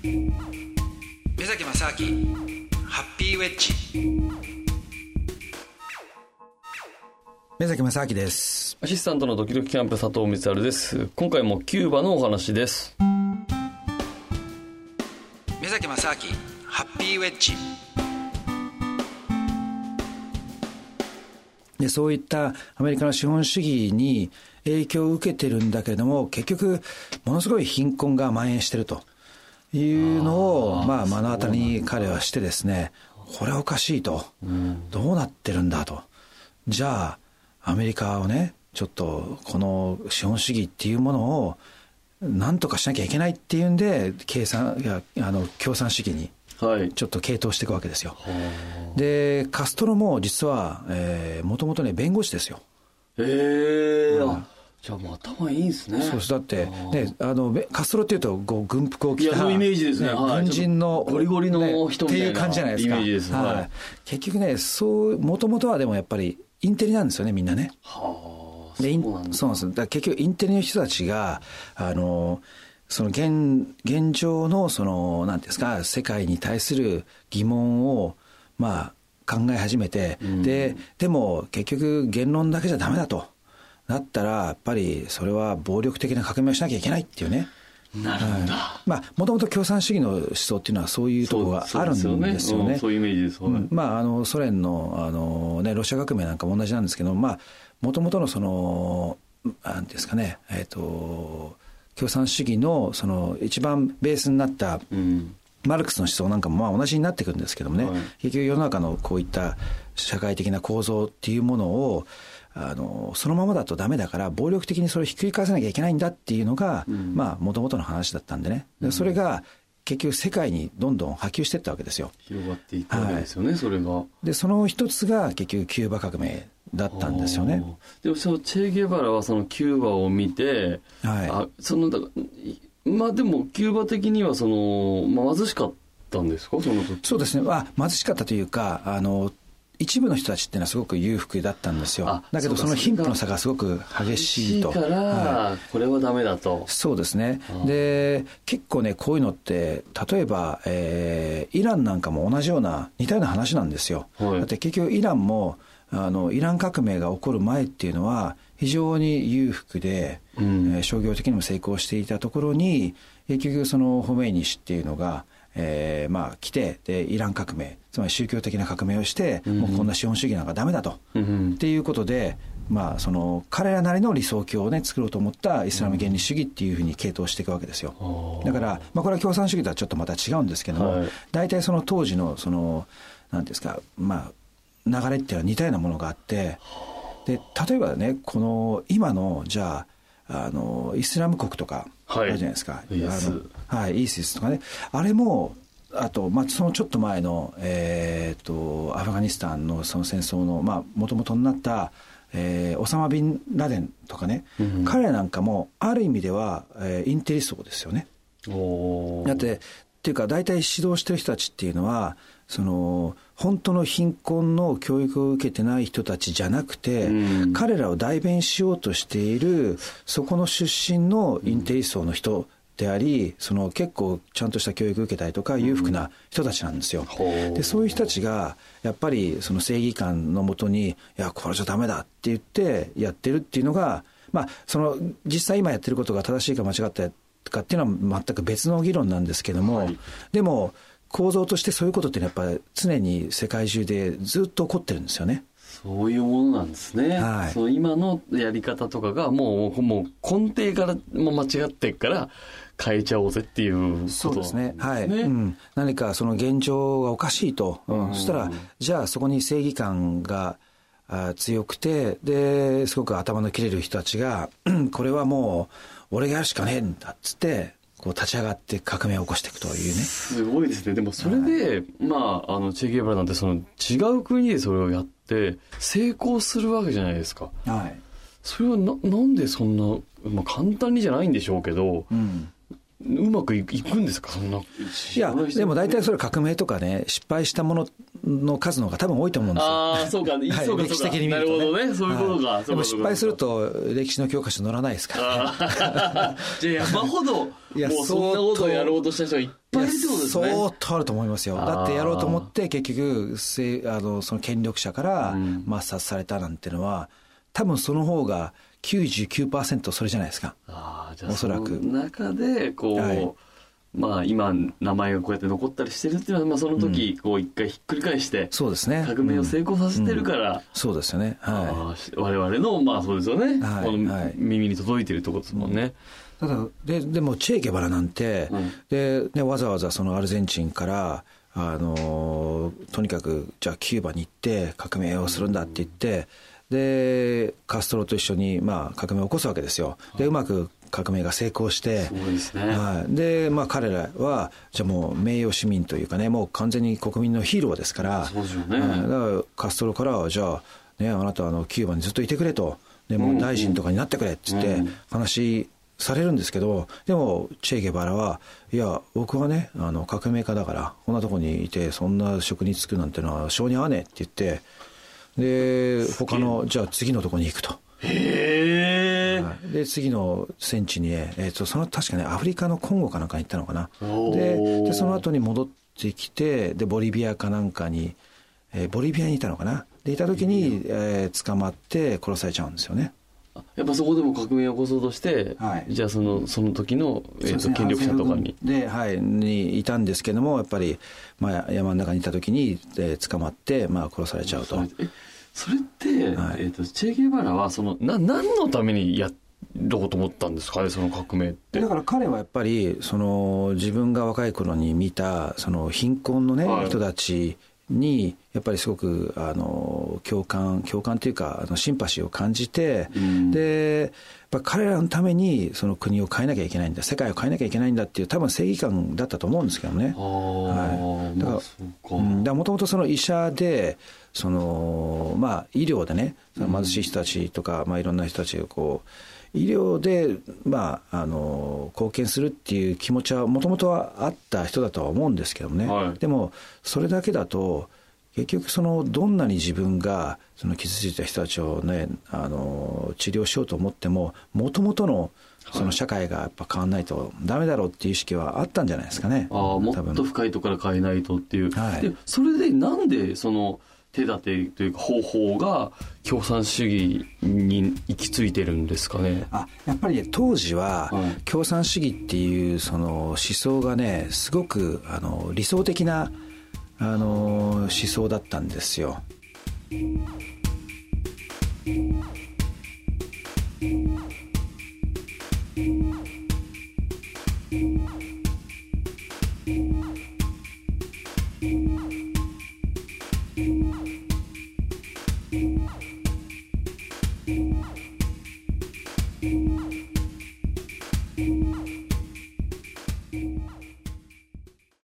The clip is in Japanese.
目崎正明ハッピーウェッジ。目崎正明です。アシスタントのドキドキキャンプ佐藤光晴です。今回もキューバのお話です。目崎正明ハッピーウェッジ。でそういったアメリカの資本主義に影響を受けてるんだけれども結局ものすごい貧困が蔓延してるというのをまあ目の当たりに彼はしてですねこれはおかしいと、どうなってるんだと。じゃあアメリカをねちょっとこの資本主義っていうものをなんとかしなきゃいけないっていうんで計算やあの共産主義にちょっと傾倒していくわけですよ。でカストロも実はもともとね弁護士ですよ。へえ、うんじゃあもう頭いいんですね。そうだって、ね、あの、カストロっていうと、こう、軍服を着た。いや、イメージですね。軍人の、ゴリゴリの人っていう感じじゃないですか。イメージです。はい。結局ね、そう、もともとはでもやっぱり、インテリなんですよね、みんなね。はあ。で、そうなんです。だ結局、インテリの人たちが、あの、その現、現状の、その、なんですか、世界に対する疑問を、まあ、考え始めて、で、でも、結局、言論だけじゃダメだと。だったら、やっぱりそれは暴力的な革命をしなきゃいけないっていうね。なるほど。まあ、もともと共産主義の思想っていうのはそういうところがあるんですよね。そう、ねうん、そういうイメージです。うん、まあ、あの、ソ連の、あの、ね、ロシア革命なんかも同じなんですけど、まあ、もともとのその、なんですかね、えっ、ー、と、共産主義の、その、一番ベースになった、うんマルクスの思想なんかもまあ同じになってくるんですけどもね、はい、結局世の中のこういった社会的な構造っていうものをあのそのままだとダメだから暴力的にそれをひっくり返さなきゃいけないんだっていうのが、うん、まあもともとの話だったんでね、でそれが結局世界にどんどん波及していったわけですよ。広がっていったわけですよね、はい、それが。でその一つが結局キューバ革命だったんですよね。でもそのチェ・ゲバラはそのキューバを見て、はい、あそのだまあでもキューバ的にはその、まあ、貧しかったんですか？その時。そうですね、まあ、貧しかったというかあの一部の人たちっていうのはすごく裕福だったんですよ。だけどその貧富の差がすごく激しいと。から、はい、これはダメだと。そうですね。で、結構ね、こういうのって、例えば、えー、イランなんかも同じような似たような話なんですよ。はい、だって結局イランも、あの、イラン革命が起こる前っていうのは、非常に裕福で、うん、えー、商業的にも成功していたところに、結局そのホメイニ氏っていうのが、えー、まあ来てでイラン革命つまり宗教的な革命をして、うん、もうこんな資本主義なんかダメだと、うん、っていうことで、まあ、その彼らなりの理想郷を、ね、作ろうと思ったイスラム原理主義っていうふうに傾倒していくわけですよ。だから、まあ、これは共産主義とはちょっとまた違うんですけども、はい、大体その当時のそのなんですか、まあ、流れっていうのは似たようなものがあってで例えばねこの今のじゃああのイスラム国とかあるじゃないですか、はい、あのはい、イーシスとかね。あれもあと、まあ、そのちょっと前の、えーと、アフガニスタンのその戦争のもともとになった、えー、オサマ・ビンラデンとかね、うん、彼なんかもある意味では、えー、インテリ層ですよね。だってっていうか大体指導してる人たちっていうのはその本当の貧困の教育を受けてない人たちじゃなくて、うん、彼らを代弁しようとしているそこの出身のインテリ層の人でありその結構ちゃんとした教育を受けたりとか裕福な人たちなんですよ。う。ん、でそういう人たちがやっぱりその正義感のもとにいやこれじゃダメだって言ってやってるっていうのがまあその実際今やってることが正しいか間違ったかっていうのは全く別の議論なんですけども、はい、でも構造としてそういうことってやっぱり常に世界中でずっと起こってるんですよね。そういうものなんですね。はい、その今のやり方とかがもう、もう根底からも間違ってから、変えちゃおうぜっていうことそうですね。はい。うん、何かその現状がおかしいと。うん、そしたら、じゃあそこに正義感があ強くて、で、すごく頭の切れる人たちが、これはもう、俺がやるしかねえんだっつって、こう立ち上がって革命を起こしていくというね。すごいですね。でもそれで、はい、まあ、あの、チェゲバラなんてその違う国でそれをやって成功するわけじゃないですか。はい。それはな、なんでそんな、まあ簡単にじゃないんでしょうけど、うん、うまくいくんですか？そんな。いや、でも大体それ革命とかね、失敗したものの数の方が多分多いと思うんですよ。ああ、そうか、はい、そうか、歴史的に見ると、ね、なるほどね、そういうことか。はい、でも失敗すると歴史の教科書載らないですから、ね。じゃあ山ほど、いやもうそんなことをやろうとした人がいっぱいってことですね。相当あると思いますよ。だってやろうと思って結局、あの、その権力者から抹殺されたなんていうのは、多分その方が99%それじゃないですか。ああ、じゃあおそらく。中で、こう、はいまあ、今名前がこうやって残ったりしてるっていうのは、まあ、その時こう一回ひっくり返して、そうですね。革命を成功させてるから、そうですよね、はい、我々のまあそうですよね、はい、この耳に届いてるってことですもんね。ただででもチェ・ゲバラなんて、うん、でね、わざわざそのアルゼンチンからあのとにかくじゃあキューバに行って革命をするんだって言って、でカストロと一緒に、まあ、革命を起こすわけですよ。でうまく革命が成功して、で。はい。で、まあ彼らは、じゃあもう名誉市民というかね、もう完全に国民のヒーローですから、そうですよね。だからカストロからは、じゃあ、ね、あなたはあのキューバにずっといてくれと、でもう大臣とかになってくれっつって話されるんですけど、でも、チェ・ゲバラは、いや、僕はね、あの革命家だから、こんなとこにいて、そんな職に就くなんてのは、性に合わねえって言って、で、他の、じゃあ次のとこに行くと。へえ、で次の戦地に、えーと、その確かねアフリカのコンゴかなんかに行ったのかな。ででその後に戻ってきてでボリビアかなんかに、えー、ボリビアにいたのかな。でいた時に、えー、捕まって殺されちゃうんですよね。やっぱそこでも革命を起こそうとして、はい、じゃあそのその時の、えーと、権力者とかに。で、はい、にいたんですけどもやっぱり、まあ、山の中にいた時に、えー、捕まって、まあ、殺されちゃうと。それって、はい、えーと、チェ・ゲバラはそのな何のためにやろうと思ったんですかね？その革命って。だから彼はやっぱりその自分が若い頃に見たその貧困のね、はい、人たちにやっぱりすごくあの共感共感というかあのシンパシーを感じて、うん、でやっぱ彼らのためにその国を変えなきゃいけないんだ世界を変えなきゃいけないんだっていう多分正義感だったと思うんですけどね。はい、だからもともとその医者でそのまあ医療でね貧しい人たちとか、まあ、いろんな人たちがこう医療で、まあ、あの貢献するっていう気持ちはもともとはあった人だとは思うんですけどもね、はい、でもそれだけだと結局そのどんなに自分がその傷ついた人たちをねあの治療しようと思ってももともとのその社会がやっぱ変わんないとダメだろうっていう意識はあったんじゃないですかね。ああもっと深いところから変えないとっていう。はい、でそれでなんでその手立てというか方法が共産主義に行き着いてるんですかねあやっぱり、ね、当時は共産主義っていうその思想がねすごくあの理想的なあの思想だったんですよ。